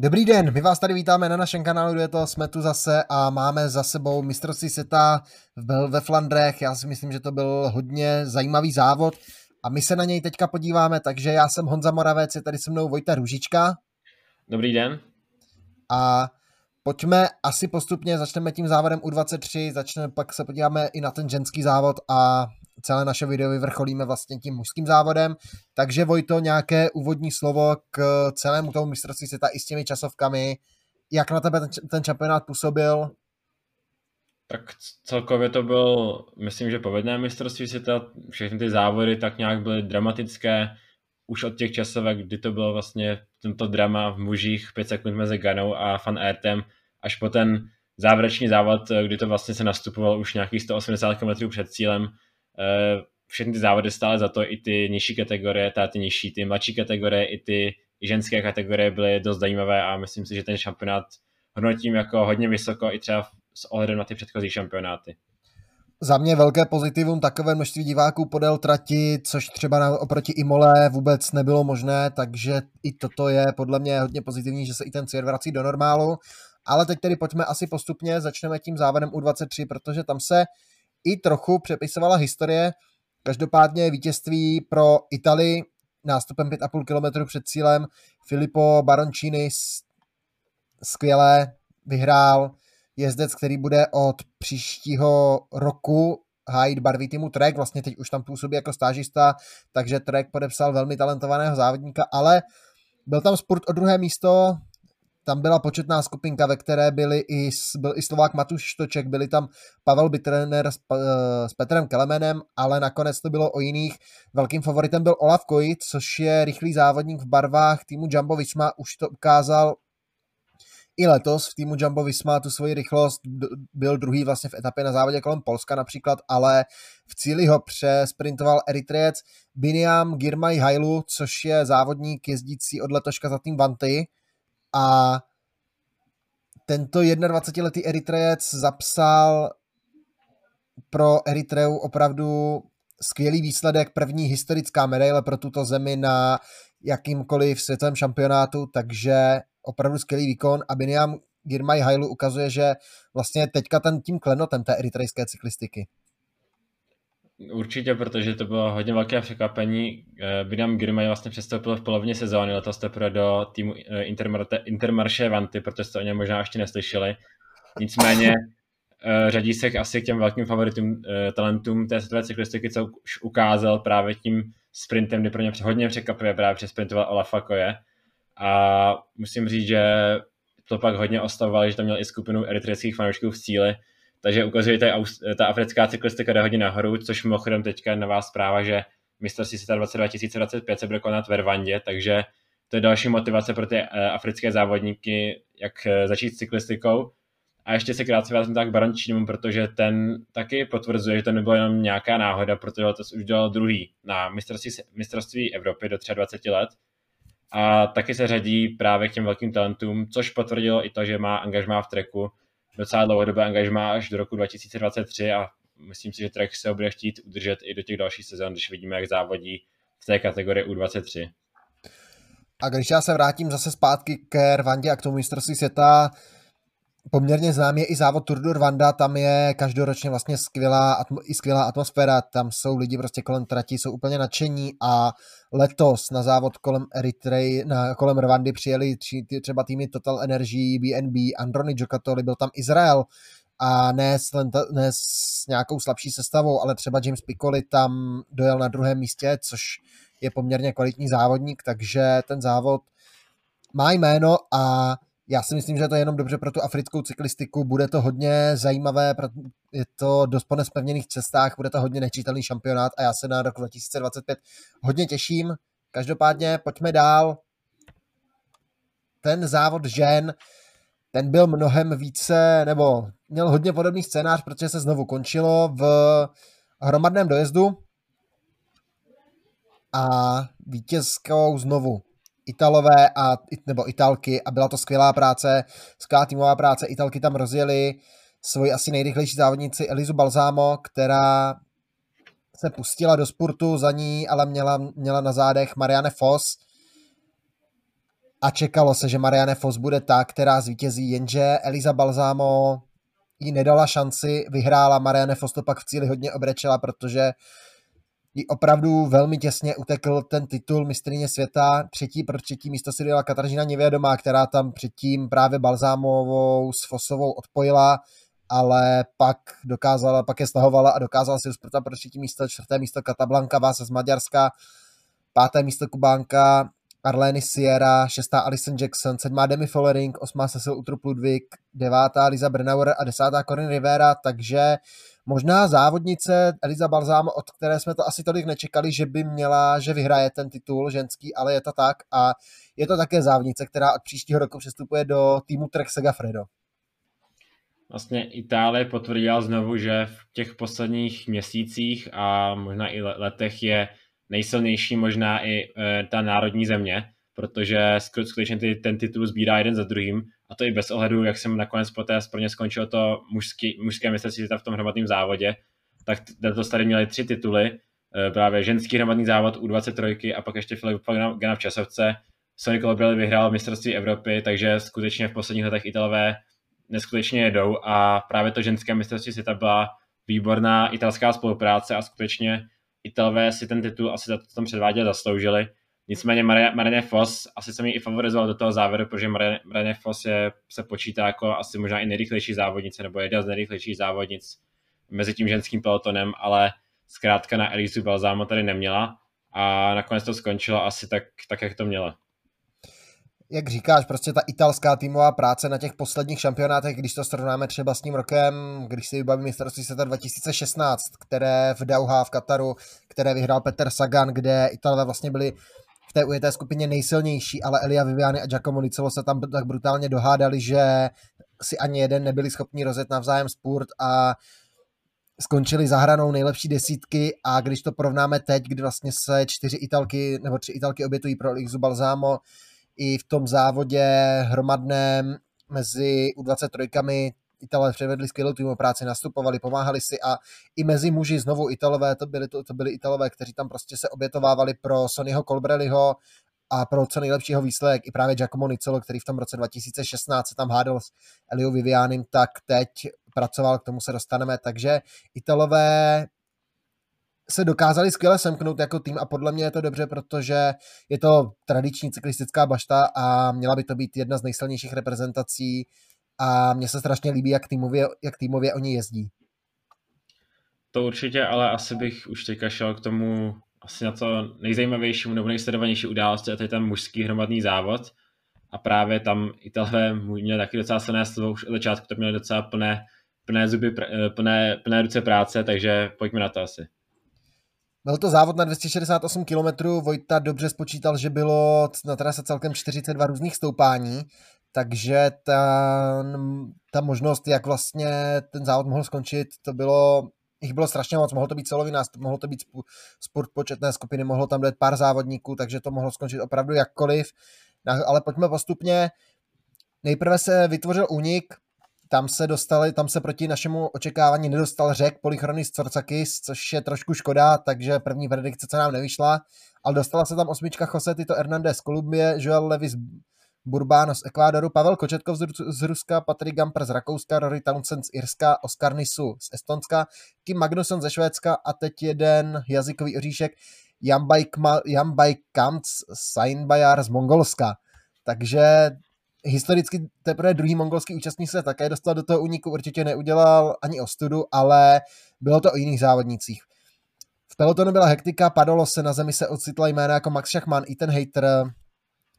Dobrý den, my vás tady vítáme na našem kanálu, kde to jsme tu zase a máme za sebou mistrovství světa byl ve Flandrech. Já si myslím, že to byl hodně zajímavý závod a my se na něj teďka podíváme, takže já jsem Honza Moravec, je tady se mnou Vojta Růžička. Dobrý den. A pojďme asi postupně, začneme tím závodem U23, začneme, pak se podíváme i na ten ženský závod a celé naše video vyvrcholíme vlastně tím mužským závodem. Takže Vojto, nějaké úvodní slovo k celému tomu mistrovství světa i s těmi časovkami. Jak na tebe ten, ten šampionát působil? Tak celkově to byl, myslím, že povedné mistrovství světa. Všechny ty závody tak nějak byly dramatické. Už od těch časovek, kdy to bylo vlastně tento drama v mužích 5 sekund mezi Ganou a Fan Ertem, až po ten závěrečný závod, kdy to vlastně se nastupovalo už nějakých 180 km před cílem, Eh, všechny ty závody stále za to, i ty nižší kategorie, ta ty nižší, ty mladší kategorie, i ty ženské kategorie byly dost zajímavé a myslím si, že ten šampionát hodnotím jako hodně vysoko i třeba s ohledem na ty předchozí šampionáty. Za mě velké pozitivum takové množství diváků podél trati, což třeba na, oproti Imole vůbec nebylo možné, takže i toto je podle mě hodně pozitivní, že se i ten svět vrací do normálu. Ale teď tedy pojďme asi postupně, začneme tím závodem U23, protože tam se i trochu přepisovala historie. Každopádně vítězství pro Italii nástupem 5,5 km před cílem. Filippo Baroncini skvěle vyhrál jezdec, který bude od příštího roku hájit barvy týmu Trek, vlastně teď už tam působí jako stážista, takže Trek podepsal velmi talentovaného závodníka, ale byl tam sport o druhé místo, tam byla početná skupinka, ve které byli i, byl i Slovák Matuš Štoček, byli tam Pavel Bitrener s, s Petrem Kelemenem, ale nakonec to bylo o jiných. Velkým favoritem byl Olaf Kojit, což je rychlý závodník v barvách týmu Jumbo Visma, už to ukázal i letos v týmu Jumbo Visma tu svoji rychlost. Byl druhý vlastně v etapě na závodě kolem Polska například, ale v cíli ho přesprintoval Eritrejec Biniam Girmay Hailu, což je závodník jezdící od letoška za tým Vanty, a tento 21-letý Eritrejec zapsal pro Eritreu opravdu skvělý výsledek, první historická medaile pro tuto zemi na jakýmkoliv světovém šampionátu, takže opravdu skvělý výkon a Biniam Girmay Hailu ukazuje, že vlastně teďka ten tím klenotem té eritrejské cyklistiky. Určitě, protože to bylo hodně velké překvapení. Eh, Bidam Girmay vlastně přestoupil v polovině sezóny letos teprve do týmu eh, Intermarché Vanty, protože jste o něm možná ještě neslyšeli. Nicméně eh, řadí se asi k těm velkým favoritům, talentům té světové cyklistiky, co už ukázal právě tím sprintem, kdy pro ně hodně překvapivě právě přesprintoval Olaf Fakoje. A musím říct, že to pak hodně oslavoval, že tam měl i skupinu eritrejských fanoušků v cíli, takže ukazuje, že ta africká cyklistika jde hodně nahoru, což mimochodem teďka na vás zpráva, že mistrovství světa 2025 se bude konat ve Rwandě, takže to je další motivace pro ty eh, africké závodníky, jak eh, začít s cyklistikou. A ještě se krátce vrátím tak Barančínu, protože ten taky potvrzuje, že to nebylo jenom nějaká náhoda, protože to už dělal druhý na mistrovství, mistrovství Evropy do 23 let. A taky se řadí právě k těm velkým talentům, což potvrdilo i to, že má angažmá v treku, docela dlouhodobé angažmá až do roku 2023 a myslím si, že Trek se ho bude chtít udržet i do těch dalších sezon, když vidíme, jak závodí v té kategorii U23. A když já se vrátím zase zpátky k Rwandě a k tomu mistrovství světa, poměrně známý je i závod Tour de Rwanda, tam je každoročně vlastně skvělá, i skvělá atmosféra, tam jsou lidi prostě kolem trati, jsou úplně nadšení a letos na závod kolem Eritrej, na, kolem Rwandy přijeli tři, třeba týmy Total Energy, BNB, Androny Jokatoli, byl tam Izrael a ne s, ne s nějakou slabší sestavou, ale třeba James Piccoli tam dojel na druhém místě, což je poměrně kvalitní závodník, takže ten závod má jméno a já si myslím, že to je jenom dobře pro tu africkou cyklistiku, bude to hodně zajímavé, je to dost po nespevněných cestách, bude to hodně nečítelný šampionát a já se na rok 2025 hodně těším. Každopádně pojďme dál. Ten závod žen, ten byl mnohem více, nebo měl hodně podobný scénář, protože se znovu končilo v hromadném dojezdu a vítězkou znovu Italové a, nebo Italky a byla to skvělá práce, skvělá týmová práce. Italky tam rozjeli svoji asi nejrychlejší závodnici Elizu Balzámo, která se pustila do sportu za ní, ale měla, měla na zádech Marianne Foss. a čekalo se, že Marianne Foss bude ta, která zvítězí, jenže Eliza Balzamo jí nedala šanci, vyhrála, Marianne Foss to pak v cíli hodně obrečela, protože jí opravdu velmi těsně utekl ten titul mistrně světa. Třetí pro třetí místo si dala Katarzyna Nevědomá, která tam předtím právě Balzámovou s Fosovou odpojila, ale pak dokázala, pak je stahovala a dokázala si usprtat pro třetí místo, čtvrté místo Katablanka, vás z Maďarska, páté místo Kubánka, Arleny Sierra, šestá Alison Jackson, sedmá Demi Follering, osmá Cecil Utrup Ludwig, devátá Liza Brennauer a desátá Corinne Rivera, takže možná závodnice Eliza Balzám, od které jsme to asi tolik nečekali, že by měla, že vyhraje ten titul ženský, ale je to tak a je to také závodnice, která od příštího roku přestupuje do týmu Trek Segafredo. Vlastně Itálie potvrdila znovu, že v těch posledních měsících a možná i letech je nejsilnější možná i e, ta národní země, protože skutečně ten titul sbírá jeden za druhým a to i bez ohledu, jak jsem nakonec poté pro ně skončilo to mužský, mužské mistrovství v tom hromadném závodě, tak letos tady měli tři tituly, e, právě ženský hromadný závod U23 a pak ještě Filip Gana v časovce. Sonny Colbrelli vyhrál mistrovství Evropy, takže skutečně v posledních letech Italové neskutečně jedou a právě to ženské mistrovství světa byla výborná italská spolupráce a skutečně Italové si ten titul asi za to tam předvádět zasloužili. Nicméně Marine Foss, asi jsem ji i favorizoval do toho závěru, protože Marine Foss je, se počítá jako asi možná i nejrychlejší závodnice, nebo jedna z nejrychlejších závodnic mezi tím ženským pelotonem, ale zkrátka na Elisu Balzámo tady neměla a nakonec to skončilo asi tak, tak jak to měla. Jak říkáš, prostě ta italská týmová práce na těch posledních šampionátech, když to srovnáme třeba s tím rokem, když si vybavím mistrovství světa 2016, které v Dauha v Kataru, které vyhrál Peter Sagan, kde Italové vlastně byli v té ujeté skupině nejsilnější, ale Elia Viviani a Giacomo Nicolo se tam tak brutálně dohádali, že si ani jeden nebyli schopni rozjet navzájem sport a skončili za hranou nejlepší desítky. A když to porovnáme teď, kdy vlastně se čtyři Italky nebo tři Italky obětují pro Lizu Balzámo, i v tom závodě hromadném mezi U23 Italové předvedli skvělou týmovou práci, nastupovali, pomáhali si a i mezi muži znovu Italové, to byli, to, to byli Italové, kteří tam prostě se obětovávali pro Sonnyho Colbrelliho a pro co nejlepšího výsledek i právě Giacomo Nicolo, který v tom roce 2016 se tam hádal s Elio Vivianem, tak teď pracoval, k tomu se dostaneme, takže Italové se dokázali skvěle semknout jako tým a podle mě je to dobře, protože je to tradiční cyklistická bašta a měla by to být jedna z nejsilnějších reprezentací a mně se strašně líbí, jak týmově, jak týmově oni jezdí. To určitě, ale asi bych už teďka šel k tomu asi na to nejzajímavějšímu nebo nejsledovanější události a to je ten mužský hromadný závod a právě tam Italové měli taky docela silné slovo, už od začátku to měli docela plné, plné zuby, plné, plné ruce práce, takže pojďme na to asi. Byl to závod na 268 km, Vojta dobře spočítal, že bylo na trase celkem 42 různých stoupání, takže ta, ta možnost, jak vlastně ten závod mohl skončit, to bylo jich bylo strašně moc, mohlo to být celový nástup, mohlo to být sport početné skupiny, mohlo tam být pár závodníků, takže to mohlo skončit opravdu jakkoliv. Ale pojďme postupně. Nejprve se vytvořil únik, tam se dostali, tam se proti našemu očekávání nedostal řek Polychronis Corcakis, což je trošku škoda, takže první predikce se nám nevyšla, ale dostala se tam osmička Jose Tito Hernández z Kolumbie, Joel Levis Burbano z Ekvádoru, Pavel Kočetkov z Ruska, Patrik Gamper z Rakouska, Rory Townsend z Irska, Oskar Nisu z Estonska, Kim Magnusson ze Švédska a teď jeden jazykový oříšek Jambaj Kamc Sainbajar z Mongolska. Takže historicky teprve druhý mongolský účastník se také dostal do toho úniku, určitě neudělal ani ostudu, ale bylo to o jiných závodnicích. V pelotonu byla hektika, padalo se, na zemi se ocitla jména jako Max Schachmann, Ethan Hater,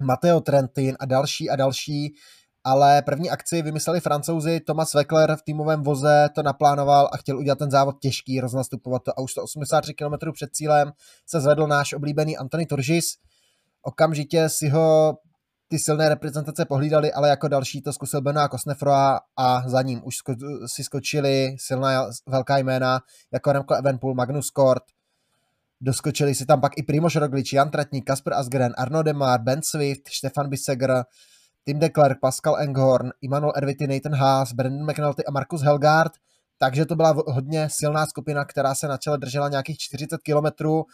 Matteo Trentin a další a další, ale první akci vymysleli francouzi, Thomas Weckler v týmovém voze to naplánoval a chtěl udělat ten závod těžký, roznastupovat to a už 183 km před cílem se zvedl náš oblíbený Anthony Turgis, okamžitě si ho ty silné reprezentace pohlídali, ale jako další to zkusil Benoit Kosnefroa a za ním už sko- si skočili silná velká jména jako Remco Evenpool, Magnus Kort, doskočili si tam pak i Primož Roglič, Jan Tratník, Kasper Asgren, Arno Demar, Ben Swift, Stefan Bissegger, Tim de Klerk, Pascal Enghorn, Immanuel Erviti, Nathan Haas, Brandon McNulty a Markus Helgard, takže to byla hodně silná skupina, která se na čele držela nějakých 40 kilometrů.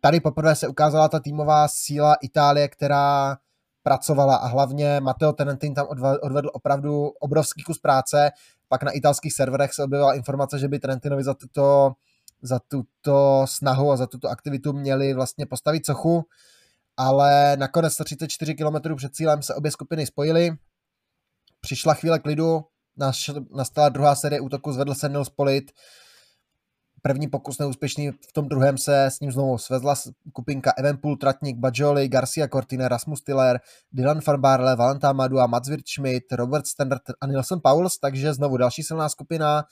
Tady poprvé se ukázala ta týmová síla Itálie, která pracovala a hlavně Matteo Tenentin tam odvedl opravdu obrovský kus práce. Pak na italských serverech se objevila informace, že by Trentinovi za tuto, za tuto snahu a za tuto aktivitu měli vlastně postavit sochu, ale nakonec 134 km před cílem se obě skupiny spojily. Přišla chvíle klidu, nastala druhá série útoku, zvedl se Nils Polit, První pokus neúspěšný, v tom druhém se s ním znovu svezla skupinka Evenpool, Tratnik, Bajoli, Garcia Cortina, Rasmus Tiller, Dylan van Barle, Valentin Madu a Mats Schmidt, Robert Standard a Nilsson Pauls, takže znovu další silná skupina.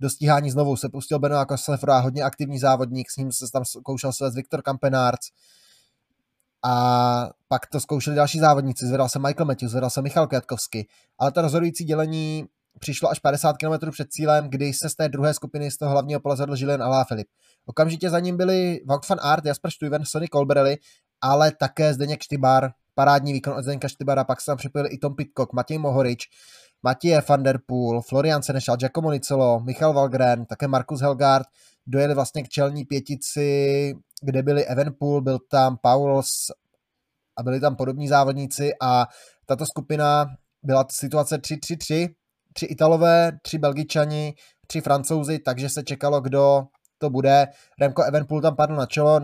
Do stíhání znovu se pustil Benoit Kosslefra, hodně aktivní závodník, s ním se tam zkoušel svést Viktor Kampenárc. A pak to zkoušeli další závodníci, zvedal se Michael Matthews, zvedal se Michal Květkovsky, ale to rozhodující dělení přišlo až 50 km před cílem, kdy se z té druhé skupiny z toho hlavního pole zvedl Julien Alaphilippe. Okamžitě za ním byli Wout van Aert, Jasper Stuyven, Sonny Colbrelli, ale také Zdeněk Štybar, parádní výkon od Zdeňka Štybara, pak se tam připojili i Tom Pitcock, Matěj Mohorič, Matěje van der Poel, Florian Senešal, Giacomo Nicolo, Michal Valgren, také Markus Helgard, dojeli vlastně k čelní pětici, kde byli Evenpool, byl tam Pauls a byli tam podobní závodníci a tato skupina byla situace 3-3-3, tři Italové, tři Belgičani, tři Francouzi, takže se čekalo, kdo to bude. Remko Evenpool tam padl na čelo,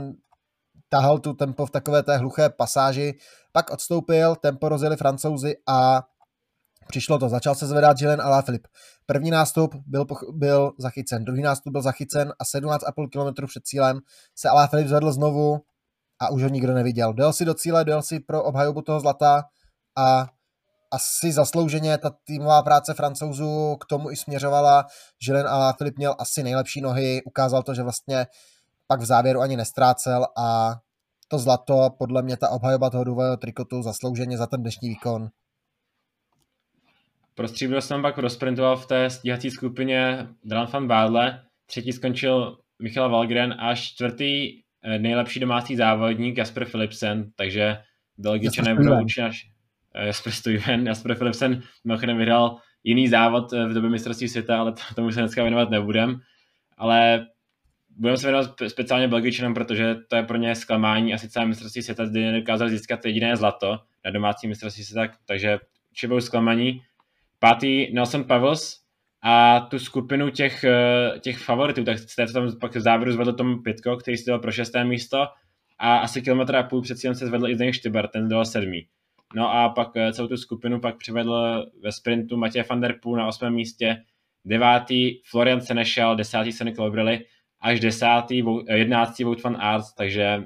tahal tu tempo v takové té hluché pasáži, pak odstoupil, tempo rozjeli Francouzi a přišlo to. Začal se zvedat Jelen Alaphilippe. První nástup byl, byl zachycen, druhý nástup byl zachycen a 17,5 km před cílem se Alaphilippe zvedl znovu a už ho nikdo neviděl. Dojel si do cíle, dojel si pro obhajobu toho zlata a asi zaslouženě ta týmová práce francouzů k tomu i směřovala. Žilen a Filip měl asi nejlepší nohy, ukázal to, že vlastně pak v závěru ani nestrácel a to zlato, podle mě ta obhajoba toho důvojového trikotu zaslouženě za ten dnešní výkon. Pro stříbro jsem pak rozprintoval v té stíhací skupině Dran van Bádle, třetí skončil Michal Valgren a čtvrtý eh, nejlepší domácí závodník Jasper Philipsen, takže Belgičané budou určitě Eh, Jasper Stuyven, Jasper Philipsen mimochodem vyhrál jiný závod eh, v době mistrovství světa, ale tomu se dneska věnovat nebudem. Ale budeme se věnovat speciálně Belgičanům, protože to je pro ně zklamání a sice mistrovství světa, kdy nedokázali získat jediné zlato na domácí mistrovství světa, takže určitě budou zklamaní. Pátý Nelson Pavels a tu skupinu těch, eh, těch favoritů, tak jste to tam pak v závěru zvedl Tom Pitko, který si pro šesté místo a asi kilometr a půl před se zvedl i Zdeněk Štybar, ten dal sedmý. No a pak eh, celou tu skupinu pak přivedl ve sprintu Matěj van der Poel na osmém místě, devátý Florian Senešal, desátý Sonny Colbrelli, až desátý, eh, jedenáctý Wout van Aert, takže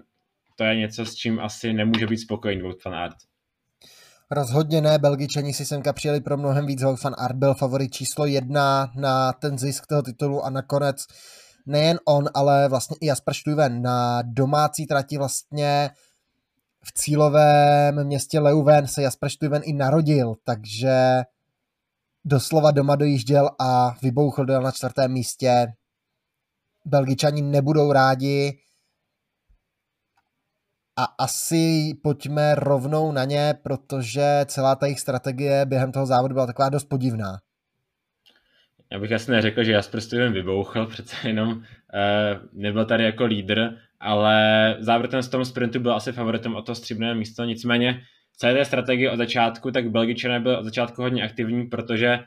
to je něco, s čím asi nemůže být spokojený Wout van Aert. Rozhodně ne, Belgičani si semka přijeli pro mnohem víc, van Aert byl favorit číslo jedna na ten zisk toho titulu a nakonec nejen on, ale vlastně i Jasper Stuyven na domácí trati vlastně v cílovém městě Leuven se Jasper Stuyven i narodil, takže doslova doma dojížděl a vybouchl dojel na čtvrtém místě. Belgičani nebudou rádi a asi pojďme rovnou na ně, protože celá ta jejich strategie během toho závodu byla taková dost podivná. Já bych asi neřekl, že Jasper Stuyven vybouchl, přece jenom eh, nebyl tady jako lídr, ale závěrem z tom sprintu byl asi favoritem o to stříbrné místo, nicméně celé té strategie od začátku, tak Belgičané byl od začátku hodně aktivní, protože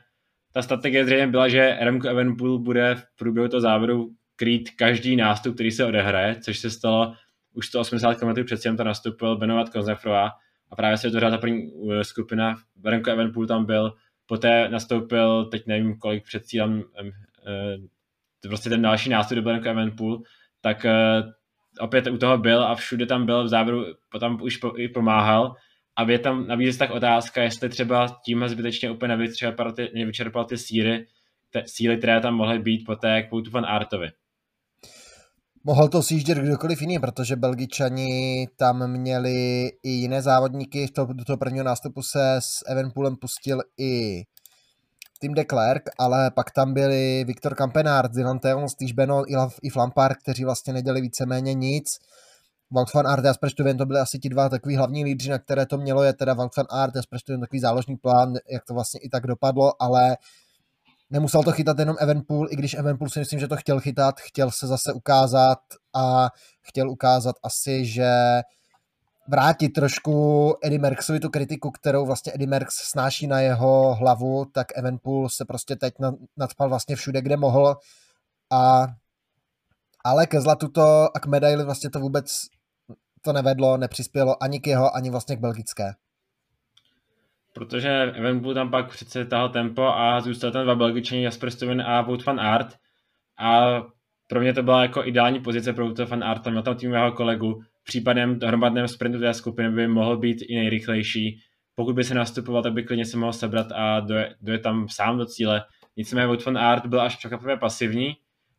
ta strategie zřejmě byla, že Remco Evenpool bude v průběhu toho závodu krýt každý nástup, který se odehraje, což se stalo už 180 km před to nastupil Benovat Kozefrova a právě se to ta první uh, skupina, Remco Evenpool tam byl, poté nastoupil, teď nevím kolik před cílem, prostě ten další nástup byl Remco Evenpool, tak uh, opět u toho byl a všude tam byl, v závěru potom už i pomáhal a je tam navíc tak otázka, jestli třeba tím zbytečně úplně nevyčerpal ty, nevyčerpal ty síry, te, síly, které tam mohly být po té kvůtu van Artovi. Mohl to sjíždět kdokoliv jiný, protože Belgičani tam měli i jiné závodníky. To, do toho prvního nástupu se s Evenpoolem pustil i Tim de Klerk, ale pak tam byli Viktor Kampenard, Dylan Theon, Steve Beno i Flampard, kteří vlastně neděli víceméně nic. Wout van Aert a Jasper to byly asi ti dva takový hlavní lídři, na které to mělo, je teda Wout van Aert a Jasper takový záložní plán, jak to vlastně i tak dopadlo, ale nemusel to chytat jenom Evenpool, i když Evenpool si myslím, že to chtěl chytat, chtěl se zase ukázat a chtěl ukázat asi, že vrátit trošku Eddie Merckxovi tu kritiku, kterou vlastně Eddie Merckx snáší na jeho hlavu, tak Evenpool se prostě teď nadpal vlastně všude, kde mohl a ale ke zlatu to a k medaili vlastně to vůbec to nevedlo, nepřispělo ani k jeho, ani vlastně k belgické. Protože Evenpool tam pak přece tahal tempo a zůstal tam dva belgičani Jasper Stuyven a Wout van Aert. A pro mě to byla jako ideální pozice pro Wout van Aert, měl tam týmového kolegu, v případném hromadném sprintu té skupiny by mohl být i nejrychlejší, pokud by se nastupoval, tak by klidně se mohl sebrat a doje, doje tam sám do cíle. Nicméně Wout van Aert byl až překvapivě pasivní.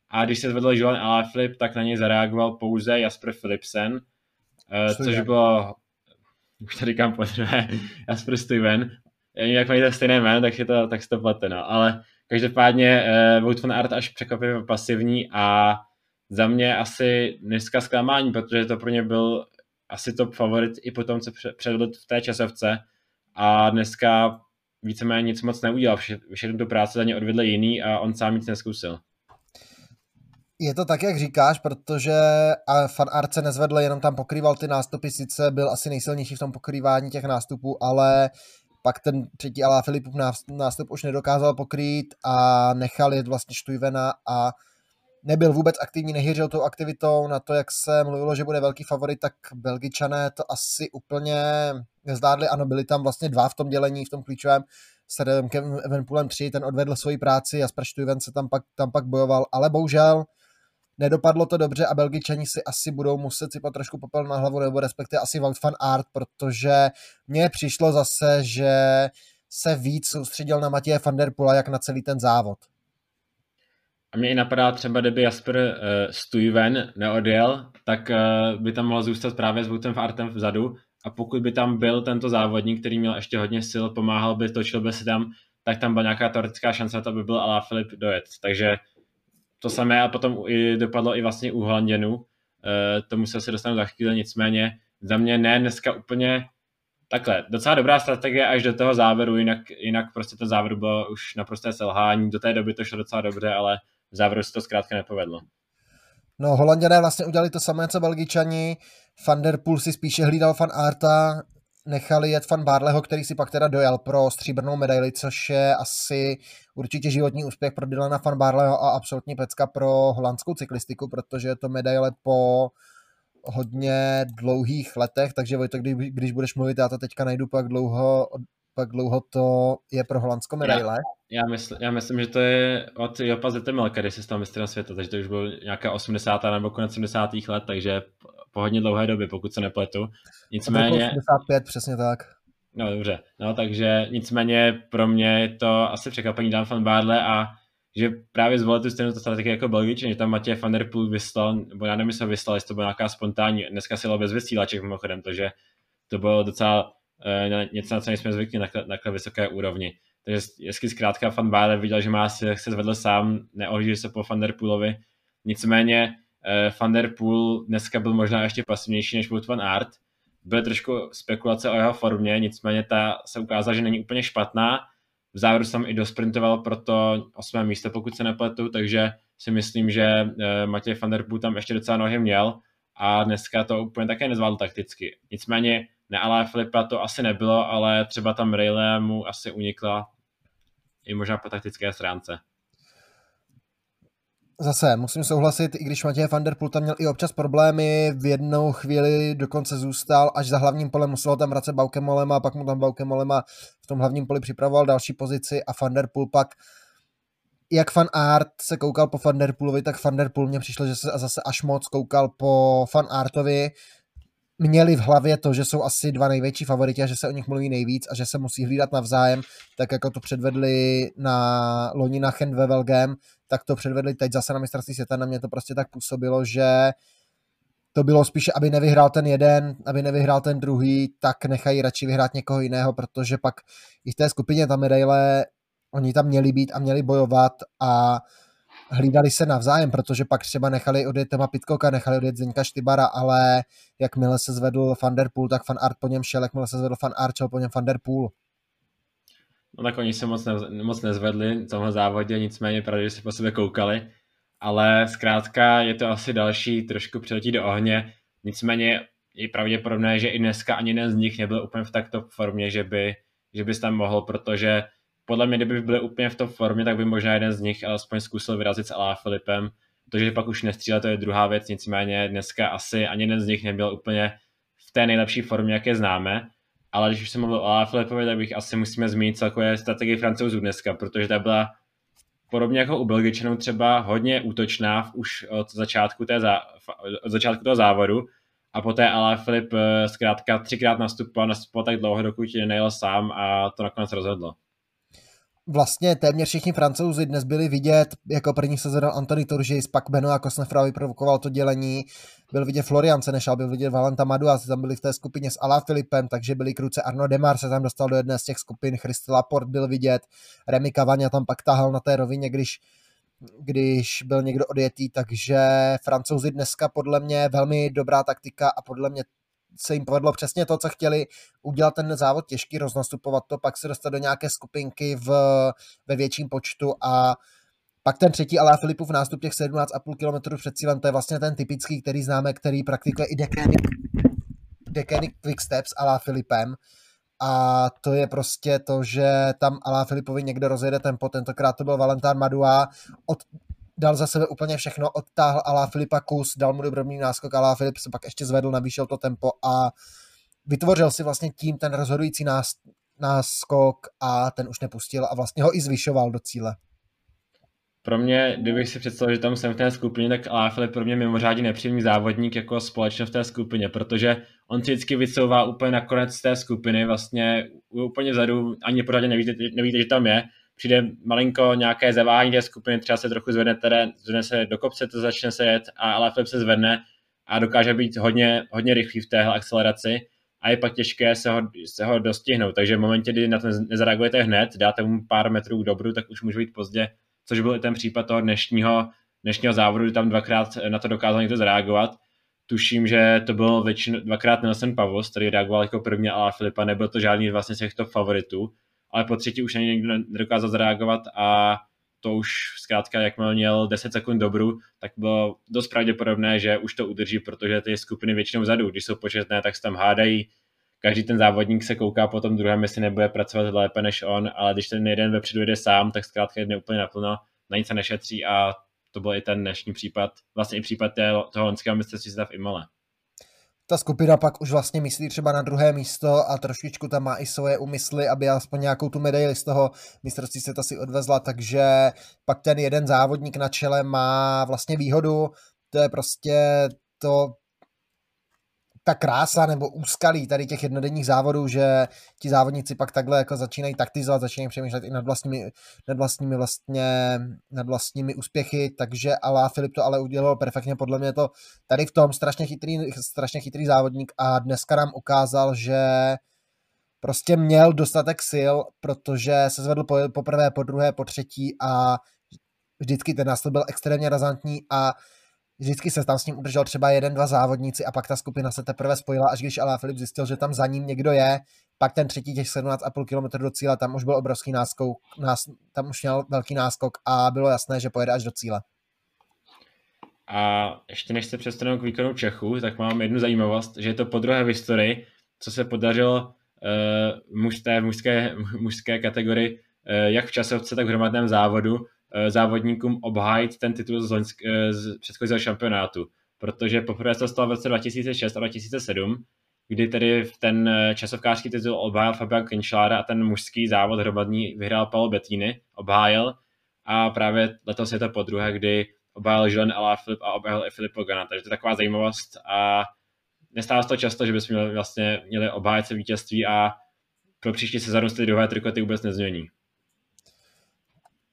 A když se zvedl Julian Alaphilippe, tak na něj zareagoval pouze Jasper Philipsen, uh, což bylo, už to říkám po druhé, Jasper Steven, jak mají stejné jméno, tak, je to, tak se to plete, no. ale každopádně uh, Wout van Aert až překvapivě pasivní a za mě asi dneska zklamání, protože to pro ně byl asi top favorit i po tom, co předvedl v té časovce a dneska víceméně nic moc neudělal, všechno tu práci za ně odvedl jiný a on sám nic neskusil. Je to tak, jak říkáš, protože Fan Art se nezvedl, jenom tam pokrýval ty nástupy, sice byl asi nejsilnější v tom pokrývání těch nástupů, ale pak ten třetí Alá Filipův nástup už nedokázal pokrýt a nechal jet vlastně Štujvena a nebyl vůbec aktivní, nehyřil tou aktivitou na to, jak se mluvilo, že bude velký favorit, tak Belgičané to asi úplně nezdádli. Ano, byli tam vlastně dva v tom dělení, v tom klíčovém s Remkem Evenpoolem 3, ten odvedl svoji práci a Štujven se tam pak, tam pak bojoval, ale bohužel Nedopadlo to dobře a Belgičani si asi budou muset sypat trošku popel na hlavu, nebo respektive asi Wout van Art, protože mně přišlo zase, že se víc soustředil na Matěje van der Pula, jak na celý ten závod. A mě i napadá třeba, kdyby Jasper uh, Stuyven neodjel, tak uh, by tam mohl zůstat právě s Woutem Artem vzadu a pokud by tam byl tento závodník, který měl ještě hodně sil, pomáhal by, točil by se tam, tak tam byla nějaká teoretická šance, to by byl Alá Filip dojet. Takže to samé a potom i dopadlo i vlastně u Holanděnu. Uh, tomu se asi dostanu za chvíli, nicméně za mě ne dneska úplně takhle, docela dobrá strategie až do toho závěru, jinak, jinak prostě ten závěr bylo už naprosté selhání, do té doby to šlo docela dobře, ale v závěru se to zkrátka nepovedlo. No, Holanděné vlastně udělali to samé, co Belgičani. Van der Poel si spíše hlídal fan Arta, nechali jet Van Barleho, který si pak teda dojel pro stříbrnou medaili, což je asi určitě životní úspěch pro Dylana Van Barleho a absolutní pecka pro holandskou cyklistiku, protože je to medaile po hodně dlouhých letech, takže Vojto, když, když budeš mluvit, já to teďka najdu pak dlouho, pak dlouho to je pro holandskou medaile. Já, mysl, já myslím, že to je od Jopa Zetemelka, když se stal mistrem světa, takže to už bylo nějaká 80. nebo konec 70. let, takže po hodně dlouhé době, pokud se nepletu. Nicméně... 85, přesně tak. No dobře, no takže nicméně pro mě je to asi překvapení Dan van Barle a že právě zvolil tu stejnou strategii jako Belgičan, že tam Matěj van der Poel vyslal, nebo já nevím, jestli ho vyslal, jestli to byla nějaká spontánní, dneska si bez vysílaček mimochodem, takže to bylo docela uh, něco, na co nejsme zvyklí na takhle vysoké úrovni. Jestli zkrátka Van Barle viděl, že má si, se zvedl sám, neohlíží se po Van der Poelovi, nicméně uh, Van der dneska byl možná ještě pasivnější než Wout van Aert, byly trošku spekulace o jeho formě, nicméně ta se ukázala, že není úplně špatná. V závěru jsem i dosprintoval pro to osmé místo, pokud se nepletu, takže si myslím, že eh, Matěj van der tam ještě docela nohy měl a dneska to úplně také nezvládl takticky. Nicméně ne ale Filipa to asi nebylo, ale třeba tam Rayleigh mu asi unikla i možná po taktické stránce. Zase musím souhlasit, i když Matěj van der Poel tam měl i občas problémy, v jednou chvíli dokonce zůstal až za hlavním polem, muselo tam vracet Baukemolema pak mu tam Baukemolema v tom hlavním poli připravoval další pozici a van der Poel pak jak fan art se koukal po Van der tak Van der mně přišlo, že se zase až moc koukal po fan artovi, měli v hlavě to, že jsou asi dva největší favoriti a že se o nich mluví nejvíc a že se musí hlídat navzájem, tak jako to předvedli na loni na Chen ve Velgem, tak to předvedli teď zase na mistrovství světa. Na mě to prostě tak působilo, že to bylo spíše, aby nevyhrál ten jeden, aby nevyhrál ten druhý, tak nechají radši vyhrát někoho jiného, protože pak i v té skupině ta medaile, oni tam měli být a měli bojovat a hlídali se navzájem, protože pak třeba nechali odjet Tema Pitkoka, nechali odjet Zdeňka Štybara, ale jakmile se zvedl Van Der Poel, tak Van Art po něm šel, jakmile se zvedl Van Art, šel po něm Van Der Poel. No tak oni se moc, ne, moc nezvedli v tomhle závodě, nicméně pravdě, že se po sebe koukali, ale zkrátka je to asi další trošku přiletí do ohně, nicméně je pravděpodobné, že i dneska ani jeden z nich nebyl úplně v tak top formě, že by, že bys tam mohl, protože podle mě, kdyby byli úplně v top formě, tak by možná jeden z nich alespoň zkusil vyrazit s Alá Filipem. To, že pak už nestříle, to je druhá věc, nicméně dneska asi ani jeden z nich nebyl úplně v té nejlepší formě, jaké známe. Ale když už jsem mluvil o Alá Filipovi, tak bych asi musíme zmínit celkově strategii francouzů dneska, protože ta byla podobně jako u Belgičanů třeba hodně útočná v, už od začátku, té zá, od začátku toho závodu a poté ale Filip eh, zkrátka třikrát nastupoval, nastupoval tak dlouho, dokud nejel sám a to nakonec rozhodlo vlastně téměř všichni francouzi dnes byli vidět, jako první se zadal Antony Turgis, pak Benoit Kosnefra vyprovokoval to dělení, byl vidět Florian Senešal, byl vidět Valenta Madu a tam byli v té skupině s Alá Filipem, takže byli kruce. Arno Demar se tam dostal do jedné z těch skupin, Christy Laport byl vidět, Remy Cavagna tam pak tahal na té rovině, když když byl někdo odjetý, takže francouzi dneska podle mě velmi dobrá taktika a podle mě se jim povedlo přesně to, co chtěli, udělat ten závod těžký, roznastupovat to, pak se dostat do nějaké skupinky v, ve větším počtu a pak ten třetí Alá Filipův nástup těch 17,5 km před cílem, to je vlastně ten typický, který známe, který praktikuje i Decanic, Decanic Quick Steps Alá Filipem. A to je prostě to, že tam Alá Filipovi někdo rozjede tempo, tentokrát to byl Valentán Madua, od, dal za sebe úplně všechno, odtáhl Alá Filipa kus, dal mu dobrý náskok, Alá Filip se pak ještě zvedl, navýšil to tempo a vytvořil si vlastně tím ten rozhodující nás, náskok a ten už nepustil a vlastně ho i zvyšoval do cíle. Pro mě, kdybych si představil, že tam jsem v té skupině, tak Alá je pro mě mimořádně nepříjemný závodník jako společnost v té skupině, protože on si vždycky vycouvá úplně nakonec té skupiny, vlastně úplně vzadu, ani pořádně nevíte, nevíte, že tam je, přijde malinko nějaké zaváhání té skupiny, třeba se trochu zvedne terén, zvedne se do kopce, to začne se jet, a Flip se zvedne a dokáže být hodně, hodně rychlý v téhle akceleraci a je pak těžké se ho, se ho dostihnout. Takže v momentě, kdy na to nezareagujete hned, dáte mu pár metrů k dobru, tak už může být pozdě, což byl i ten případ toho dnešního, dnešního závodu, kdy tam dvakrát na to dokázal někdo zareagovat. Tuším, že to byl většinou dvakrát Nelson Pavos, který reagoval jako první, ale Filipa nebyl to žádný vlastně z těchto favoritů ale po třetí už ani někdo nedokázal zareagovat a to už zkrátka, jakmile měl 10 sekund dobru, tak bylo dost pravděpodobné, že už to udrží, protože ty skupiny většinou vzadu, když jsou početné, tak se tam hádají, každý ten závodník se kouká po tom druhém, jestli nebude pracovat lépe než on, ale když ten jeden vepředu jede sám, tak zkrátka jde úplně naplno, na nic se nešetří a to byl i ten dnešní případ, vlastně i případ toho loňského mistrovství v Imole ta skupina pak už vlastně myslí třeba na druhé místo a trošičku tam má i svoje úmysly, aby aspoň nějakou tu medaili z toho mistrovství světa si odvezla, takže pak ten jeden závodník na čele má vlastně výhodu, to je prostě to ta krása nebo úskalí tady těch jednodenních závodů, že ti závodníci pak takhle jako začínají taktizovat, začínají přemýšlet i nad vlastními, nad vlastními vlastně, nad vlastními úspěchy, takže Alá Filip to ale udělal perfektně, podle mě to tady v tom strašně chytrý, strašně chytrý závodník a dneska nám ukázal, že prostě měl dostatek sil, protože se zvedl po, poprvé, po druhé, po třetí a vždycky ten nástup byl extrémně razantní a vždycky se tam s ním udržel třeba jeden, dva závodníci a pak ta skupina se teprve spojila, až když Alá Filip zjistil, že tam za ním někdo je, pak ten třetí těch 17,5 km do cíle, tam už byl obrovský náskok, nás, tam už měl velký náskok a bylo jasné, že pojede až do cíle. A ještě než se přestanu k výkonu Čechu, tak mám jednu zajímavost, že je to po druhé v historii, co se podařilo uh, muž, té mužské, mužské kategorii, uh, jak v časovce, tak v hromadném závodu, závodníkům obhájit ten titul z, loňsk, eh, z předchozího šampionátu. Protože poprvé se to stalo v roce 2006 a 2007, kdy tedy ten eh, časovkářský titul obhájil Fabian Kinschlára a ten mužský závod hromadní vyhrál Paul Bettini, obhájil. A právě letos je to po druhé, kdy obhájil Julian Alaphilippe a obhájil i Filip Gana, takže to je taková zajímavost a nestává se to často, že bychom měli, vlastně měli obhájce vítězství a pro příští sezónu ty druhé trikoty vůbec nezmění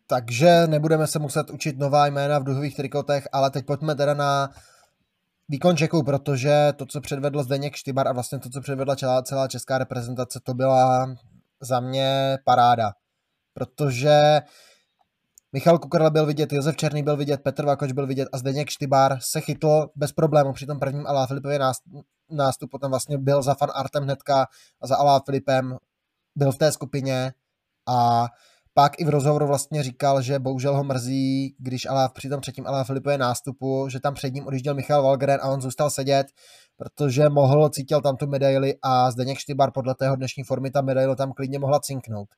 takže nebudeme se muset učit nová jména v duhových trikotech, ale teď pojďme teda na výkon Čeků, protože to, co předvedl Zdeněk Štybar a vlastně to, co předvedla celá, celá česká reprezentace, to byla za mě paráda. Protože Michal Kukrle byl vidět, Josef Černý byl vidět, Petr Vakoč byl vidět a Zdeněk Štybar se chytl bez problému při tom prvním Alá Filipově nástupu, tam vlastně byl za fan Artem hnedka a za Alá Filipem byl v té skupině a pak i v rozhovoru vlastně říkal, že bohužel ho mrzí, když ale při tom třetím Alá Filipové nástupu, že tam před ním odjížděl Michal Valgren a on zůstal sedět, protože mohl, cítil tam tu medaili a Zdeněk Štybar podle tého dnešní formy ta medaile tam klidně mohla cinknout.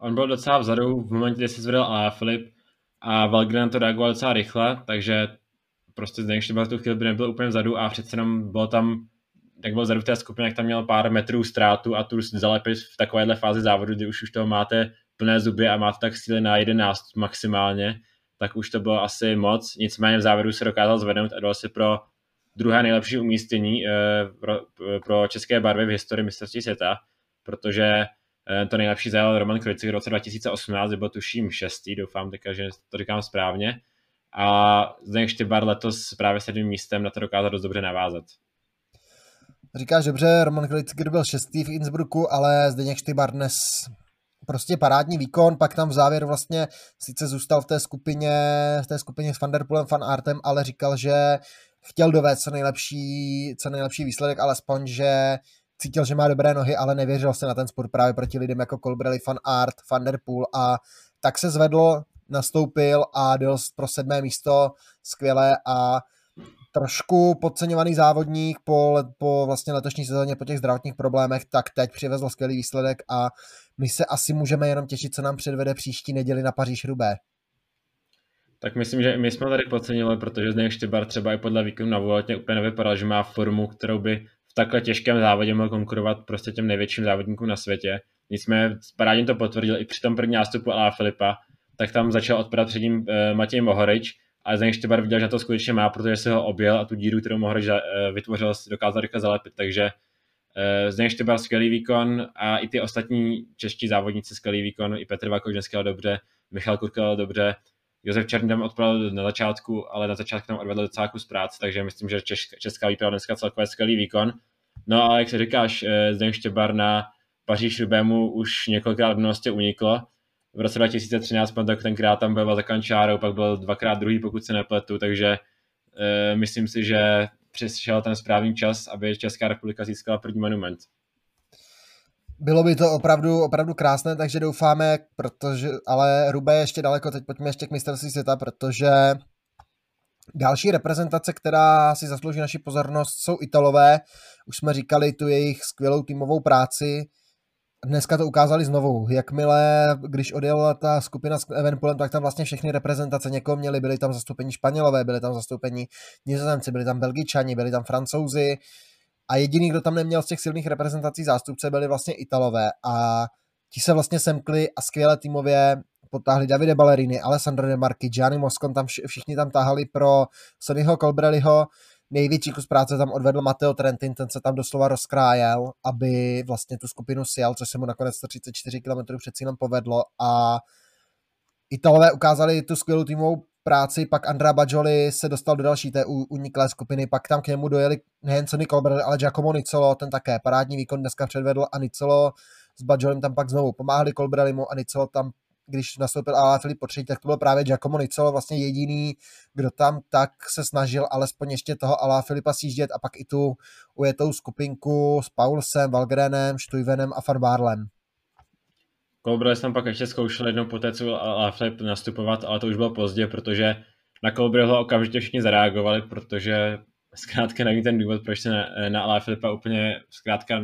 On byl docela vzadu v momentě, kdy se zvedl Alá Filip a Valgren to reagoval docela rychle, takže prostě Zdeněk Štybar tu chvíli by nebyl úplně vzadu a přece jenom bylo tam tak byl vzadu v té skupině, jak tam měl pár metrů ztrátu a tu zalepit v takovéhle fázi závodu, kdy už, už toho máte plné zuby a máte tak síly na 11 maximálně, tak už to bylo asi moc. Nicméně v závěru se dokázal zvednout a dal si pro druhé nejlepší umístění eh, pro, pro české barvy v historii mistrovství světa, protože eh, to nejlepší zajel Roman Krojcik v roce 2018, byl tuším šestý, doufám teďka, že to říkám správně. A Zdeněk Štybar letos právě sedmým místem na to dokázal dost dobře navázat. Říkáš dobře, Roman Krojcik byl šestý v Innsbrucku, ale Zdeněk Štybar dnes prostě parádní výkon, pak tam v závěru vlastně sice zůstal v té skupině, v té skupině s Vanderpoolem, Fan Artem, ale říkal, že chtěl dovést co nejlepší, co nejlepší výsledek, alespoň, že cítil, že má dobré nohy, ale nevěřil se na ten sport právě proti lidem jako Colbrelli, Fan Art, Van Der Poel a tak se zvedl, nastoupil a dal pro sedmé místo skvěle a trošku podceňovaný závodník po, po vlastně letošní sezóně, po těch zdravotních problémech, tak teď přivezl skvělý výsledek a my se asi můžeme jenom těšit, co nám předvede příští neděli na Paříž Rubé. Tak myslím, že my jsme tady podcenili, protože Zdeněk Štybar třeba i podle výkonu na Vueltě úplně nevypadal, že má formu, kterou by v takhle těžkém závodě mohl konkurovat prostě těm největším závodníkům na světě. Nicméně parádně to potvrdil i při tom první nástupu Alá Filipa, tak tam začal odpadat před ním uh, Matěj Mohorič, ale Zdeněk Štybar viděl, že to skutečně má, protože se ho objel a tu díru, kterou Mohorič uh, vytvořil, dokázal rychle zalepit, takže uh, Zdeněk Štybar skvělý výkon a i ty ostatní čeští závodníci skvělý výkon, i Petr Vakovič dneska dobře, Michal Kurkel dobře, Josef Černý tam odpadl na začátku, ale na začátku tam odvedl docela kus práce, takže myslím, že česká výprava dneska celkově skvělý výkon. No a jak se říkáš, eh, Zdeněk Štěbar na Paříž Rubému už několikrát v minulosti uniklo. V roce 2013 pan tak tenkrát tam byl za kančárou, pak byl dvakrát druhý, pokud se nepletu, takže uh, myslím si, že přišel ten správný čas, aby Česká republika získala první monument. Bylo by to opravdu, opravdu krásné, takže doufáme, protože, ale Rube je ještě daleko, teď pojďme ještě k mistrovství světa, protože další reprezentace, která si zaslouží naši pozornost, jsou Italové. Už jsme říkali tu jejich skvělou týmovou práci. Dneska to ukázali znovu. Jakmile, když odjela ta skupina s Evenpolem, tak tam vlastně všechny reprezentace někoho měli. Byli tam zastoupení Španělové, byli tam zastoupení Nizozemci, byli tam Belgičani, byli tam Francouzi a jediný, kdo tam neměl z těch silných reprezentací zástupce, byli vlastně Italové a ti se vlastně semkli a skvěle týmově potáhli Davide Ballerini, Alessandro De Marchi, Gianni Moscon, tam všichni tam tahali pro Sonnyho Colbrelliho, největší kus práce tam odvedl Matteo Trentin, ten se tam doslova rozkrájel, aby vlastně tu skupinu sjel, což se mu nakonec 134 km před cílem povedlo. A Italové ukázali tu skvělou týmovou práci, pak Andrea Bajoli se dostal do další té uniklé skupiny, pak tam k němu dojeli nejen Sonny Colbert, ale Giacomo Nicolo, ten také parádní výkon dneska předvedl a Nicolo s Bajolim tam pak znovu pomáhali Colbrelimu a Nicolo tam když nastoupil a Filip po třetí, tak to byl právě Giacomo Nicolo, vlastně jediný, kdo tam tak se snažil alespoň ještě toho Alá Filipa sjíždět a pak i tu ujetou skupinku s Paulsem, Valgrenem, Štujvenem a Farbarlem. Colbrelli jsem pak ještě zkoušel jednou po té, co Alaphilippe nastupovat, ale to už bylo pozdě, protože na Colbrelliho okamžitě všichni zareagovali, protože zkrátka nevím ten důvod, proč se na, na Alaphilippa úplně zkrátka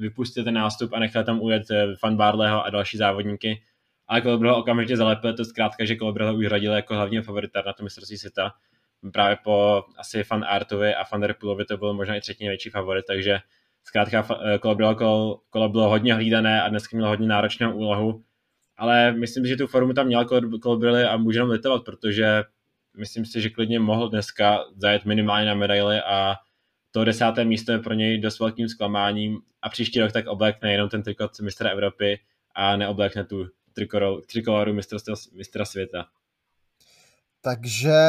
vypustil ten nástup a nechal tam ujet Fan eh, Barleyho a další závodníky. Ale Colbrelliho okamžitě zalepil, to zkrátka, že Colbrelliho už radil jako hlavního favorita na to mistrovství světa. Právě po asi Fan Artovi a Fan Der Poolovi to byl možná i třetí největší favorit, takže Zkrátka eh, kolo bylo, kolo, kolo bylo hodně hlídané a dneska mělo hodně náročnou úlohu, ale myslím si, že tu formu tam měl Colbrelli a může nám litovat, protože myslím si, že klidně mohl dneska zajet minimálně na medaily a to desáté místo je pro něj dost velkým zklamáním a příští rok tak oblékne jenom ten trikot mistra Evropy a neoblékne tu trikoloru mistra, světa. Takže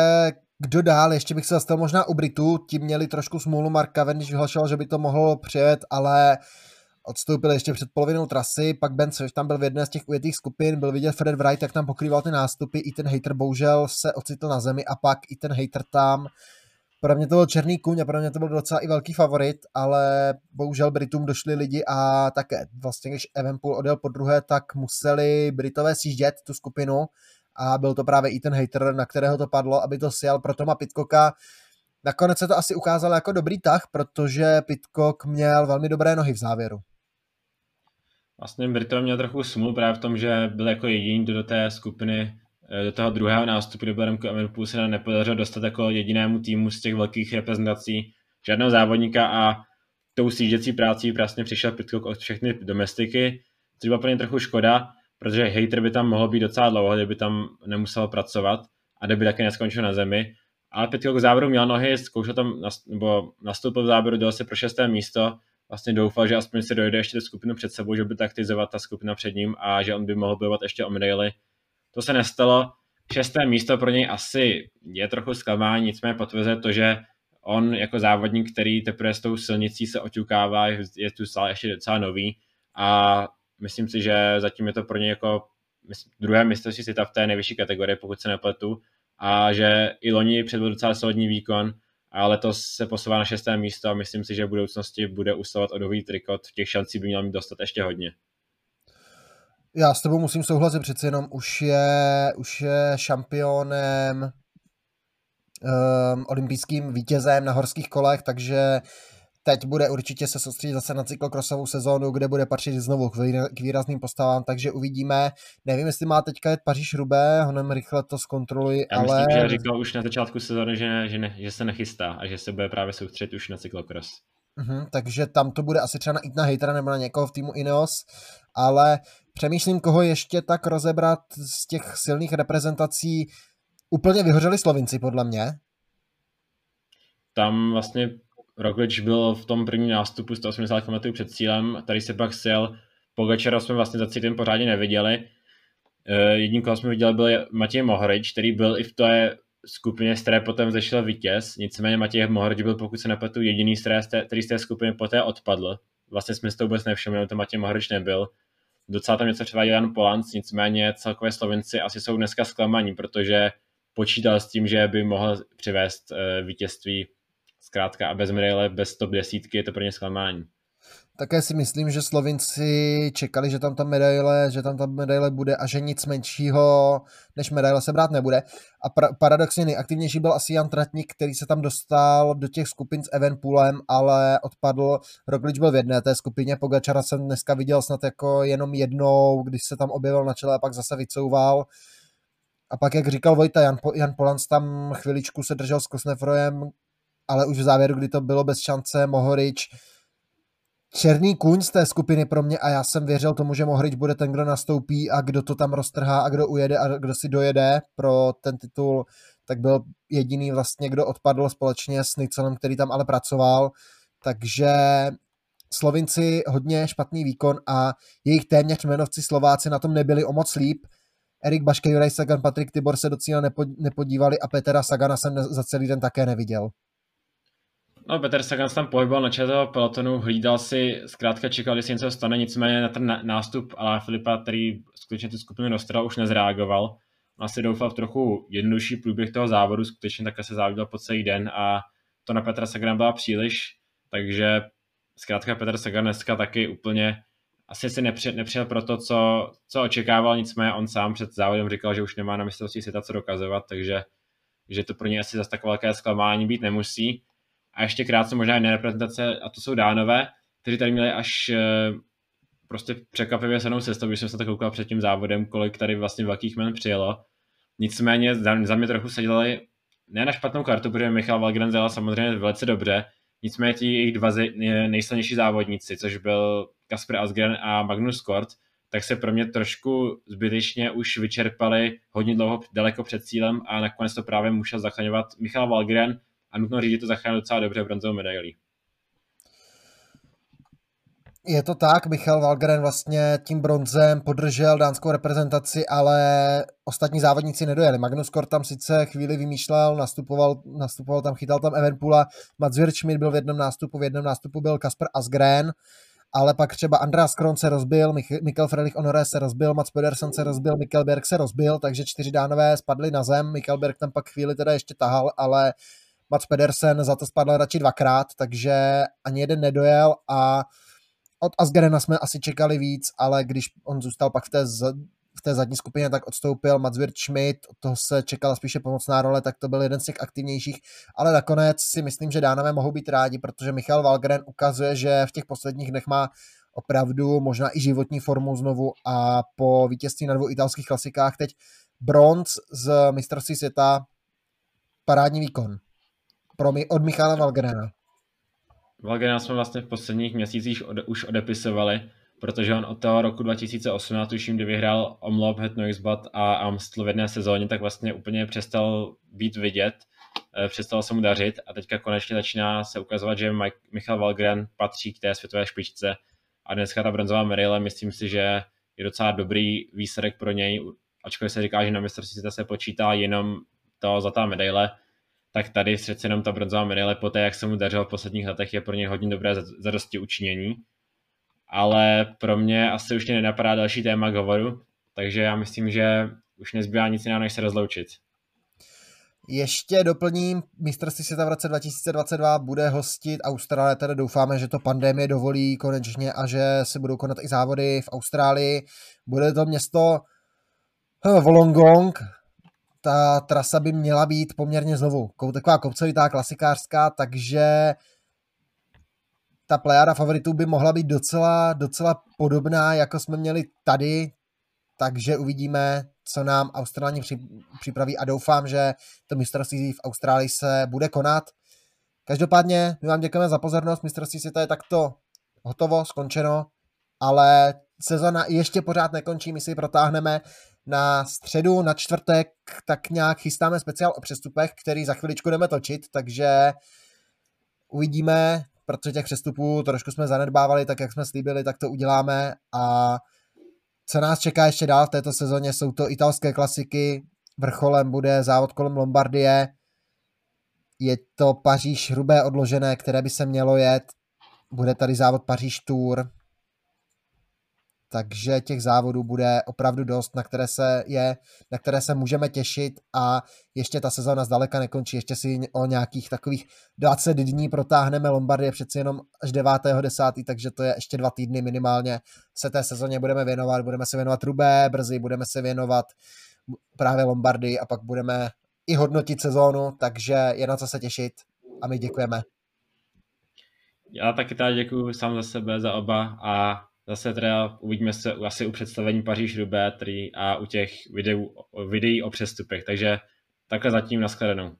kdo dál? Ještě bych se zastavil možná u Britů. Ti měli trošku smůlu Marka když vyhlašoval, že by to mohlo přijet, ale odstoupil ještě před polovinou trasy, pak Ben Swift tam byl v jedné z těch ujetých skupin, byl vidět Fred Wright, jak tam pokrýval ty nástupy, i ten hater bohužel se ocitl na zemi a pak i ten hater tam pro mě to byl černý kůň a pro mě to byl docela i velký favorit, ale bohužel Britům došli lidi a také vlastně, když Evenpool odjel po druhé, tak museli Britové sjíždět tu skupinu a byl to právě i ten hater, na kterého to padlo, aby to sjel pro Toma Pitcocka. Nakonec se to asi ukázalo jako dobrý tah, protože Pitcock měl velmi dobré nohy v závěru. Vlastně Britové měl trochu smůl právě v tom, že byl jako jediný, kdo do té skupiny do toho druhého nástupu, byl Remco Evenepoel, se nepodařilo dostat jako jedinému týmu z těch velkých reprezentací žádného závodníka a tou sížděcí práci vlastně přišel Pitcock od všechny domestiky, což byla pro ně trochu škoda, protože hater by tam mohl být docela dlouho, kdyby tam nemusel pracovat a kdyby taky neskončil na zemi. Ale Pitcock v závěru měl nohy, zkoušel tam, nebo nastoupil v závěru, dal se pro šesté místo, vlastně doufal, že aspoň se dojde ještě do skupinu před sebou, že by taktizovat ta skupina před ním a že on by mohl bojovat ještě o medaily to se nestalo. Šesté místo pro něj asi je trochu zklamání, nicméně potvrzuje to, že on jako závodník, který teprve s tou silnicí se oťukává, je tu stále ještě docela nový a myslím si, že zatím je to pro něj jako druhé mistrovství světa v té nejvyšší kategorii, pokud se nepletu, a že i loni předvedl docela solidní výkon, a letos se posouvá na šesté místo a myslím si, že v budoucnosti bude usilovat o nový trikot. Těch šancí by měl mít dostat ještě hodně. Já s tebou musím souhlasit, přece jenom už je, už je šampionem um, olympijským vítězem na horských kolech, takže teď bude určitě se soustředit zase na cyklokrosovou sezónu, kde bude patřit znovu k výrazným postavám, takže uvidíme. Nevím, jestli má teďka jet Paříž Rubé, honem rychle to zkontroluji, Já ale... myslím, že říkal už na začátku sezóny, že, že, ne, že se nechystá a že se bude právě soustředit už na cyklokros. Uh-huh, takže tam to bude asi třeba na na hejtera nebo na někoho v týmu Ineos, ale přemýšlím, koho ještě tak rozebrat z těch silných reprezentací. Úplně vyhořeli Slovinci, podle mě. Tam vlastně Roglič byl v tom prvním nástupu 180 km před cílem, tady se pak sjel. Pogačara jsme vlastně za celý pořádně neviděli. Eh, jedním, koho jsme viděli, byl Matěj Mohorič, který byl i v té skupině, z které potom zešel vítěz. Nicméně Matěj Mohorič byl, pokud se nepletu, jediný, z té, který z té skupiny poté odpadl. Vlastně jsme si to vůbec nevšimli, to Matěj Mohorič nebyl docela tam něco třeba Jan Polanc, nicméně celkově Slovenci asi jsou dneska zklamaní, protože počítal s tím, že by mohl přivést eh, vítězství zkrátka a bez medaile, bez top desítky je to pro ně zklamání. Také si myslím, že Slovinci čekali, že tam ta medaile, že tam ta medaile bude a že nic menšího než medaile se brát nebude. A pra- paradoxně nejaktivnější byl asi Jan Tratník, který se tam dostal do těch skupin s Evenpoolem, ale odpadl. Roglič byl v jedné té skupině, Pogačara jsem dneska viděl snad jako jenom jednou, když se tam objevil na čele a pak zase vycouval. A pak, jak říkal Vojta, Jan, po- Jan Polans tam chviličku se držel s Kosnefrojem, ale už v závěru, kdy to bylo bez šance, Mohorič černý kůň z té skupiny pro mě a já jsem věřil tomu, že Mohrič bude ten, kdo nastoupí a kdo to tam roztrhá a kdo ujede a kdo si dojede pro ten titul, tak byl jediný vlastně, kdo odpadl společně s Nicelem, který tam ale pracoval, takže Slovinci hodně špatný výkon a jejich téměř jmenovci Slováci na tom nebyli o moc líp. Erik Baške, Juraj Sagan, Patrik Tibor se do cíle nepodívali a Petra Sagana jsem za celý den také neviděl. No, Petr Sagan tam pohyboval na čele pelotonu, hlídal si, zkrátka čekal, jestli něco stane, nicméně na ten nástup Alá Filipa, který skutečně tu skupinu dostal, už nezreagoval. Asi doufal v trochu jednodušší průběh toho závodu, skutečně také se závodil po celý den a to na Petra Sagan byla příliš, takže zkrátka Petr Sagan dneska taky úplně asi si nepřijel, nepřijel pro to, co, co očekával, nicméně on sám před závodem říkal, že už nemá na mistrovství světa co dokazovat, takže že to pro něj asi zase takové velké zklamání být nemusí. A ještě krátce možná jedna reprezentace, a to jsou Dánové, kteří tady měli až eh, prostě překvapivě senou cestu, když jsem se to koukal před tím závodem, kolik tady vlastně velkých men přijelo. Nicméně za, mě trochu se dělali ne na špatnou kartu, protože Michal Valgren zjela samozřejmě velice dobře, nicméně ti jejich dva nejsilnější závodníci, což byl Kasper Asgren a Magnus Kort, tak se pro mě trošku zbytečně už vyčerpali hodně dlouho daleko před cílem a nakonec to právě musel zachraňovat Michal Valgren, a nutno říct, že to zachránil docela dobře bronzovou medailí. Je to tak, Michal Valgren vlastně tím bronzem podržel dánskou reprezentaci, ale ostatní závodníci nedojeli. Magnus Kort tam sice chvíli vymýšlel, nastupoval, nastupoval tam, chytal tam Evenpula, Mats Wirtschmidt byl v jednom nástupu, v jednom nástupu byl Kasper Asgren, ale pak třeba Andreas Kron se rozbil, Mikkel Frelich Honoré se rozbil, Mats Pedersen se rozbil, Mikkel Berg se rozbil, takže čtyři dánové spadli na zem, Mikkel Berg tam pak chvíli teda ještě tahal, ale Mats Pedersen za to spadl radši dvakrát, takže ani jeden nedojel a od Asgerena jsme asi čekali víc, ale když on zůstal pak v té, z, v té zadní skupině, tak odstoupil Mats Wirt Schmidt, od toho se čekala spíše pomocná role, tak to byl jeden z těch aktivnějších, ale nakonec si myslím, že Dánové mohou být rádi, protože Michal Valgren ukazuje, že v těch posledních dnech má opravdu možná i životní formu znovu a po vítězství na dvou italských klasikách teď bronz z mistrovství světa parádní výkon pro mi, od Michala Valgrena. Valgrena jsme vlastně v posledních měsících od, už odepisovali, protože on od toho roku 2018, tuším, kdy vyhrál Omlop, Het Noisbat a Amstel v jedné sezóně, tak vlastně úplně přestal být vidět, eh, přestalo se mu dařit a teďka konečně začíná se ukazovat, že Mike, Michal Valgren patří k té světové špičce a dneska ta bronzová medaile, myslím si, že je docela dobrý výsledek pro něj, ačkoliv se říká, že na mistrovství se počítá jenom to zlatá medaile, tak tady přece jenom ta bronzová medaile po té, jak se mu dařilo v posledních letech, je pro něj hodně dobré zadosti učinění. Ale pro mě asi už mě nenapadá další téma k hovoru, takže já myslím, že už nezbývá nic jiného, než se rozloučit. Ještě doplním, mistrovství světa v roce 2022 bude hostit Austrálie, tedy doufáme, že to pandemie dovolí konečně a že se budou konat i závody v Austrálii. Bude to město hm, Wollongong, ta trasa by měla být poměrně znovu taková kopcovitá, klasikářská, takže ta plejada favoritů by mohla být docela, docela podobná, jako jsme měli tady, takže uvidíme, co nám Australani připraví a doufám, že to mistrovství v Austrálii se bude konat. Každopádně my vám děkujeme za pozornost, mistrovství světa je takto hotovo, skončeno, ale sezona ještě pořád nekončí, my si ji protáhneme na středu, na čtvrtek, tak nějak chystáme speciál o přestupech, který za chviličku jdeme točit, takže uvidíme, protože těch přestupů trošku jsme zanedbávali, tak jak jsme slíbili, tak to uděláme. A co nás čeká ještě dál v této sezóně, jsou to italské klasiky, vrcholem bude závod kolem Lombardie, je to Paříž hrubé odložené, které by se mělo jet, bude tady závod Paříž Tour, takže těch závodů bude opravdu dost, na které se je, na které se můžeme těšit a ještě ta sezóna zdaleka nekončí, ještě si o nějakých takových 20 dní protáhneme Lombardie přeci jenom až 9. 10. takže to je ještě dva týdny minimálně se té sezóně budeme věnovat, budeme se věnovat Rubé brzy, budeme se věnovat právě Lombardii a pak budeme i hodnotit sezónu, takže je na co se těšit a my děkujeme. Já taky tady děkuji sám za sebe, za oba a Zase teda uvidíme se asi u představení Paříž Roubaix a u těch videů, videí o přestupech. Takže takhle zatím nashledanou.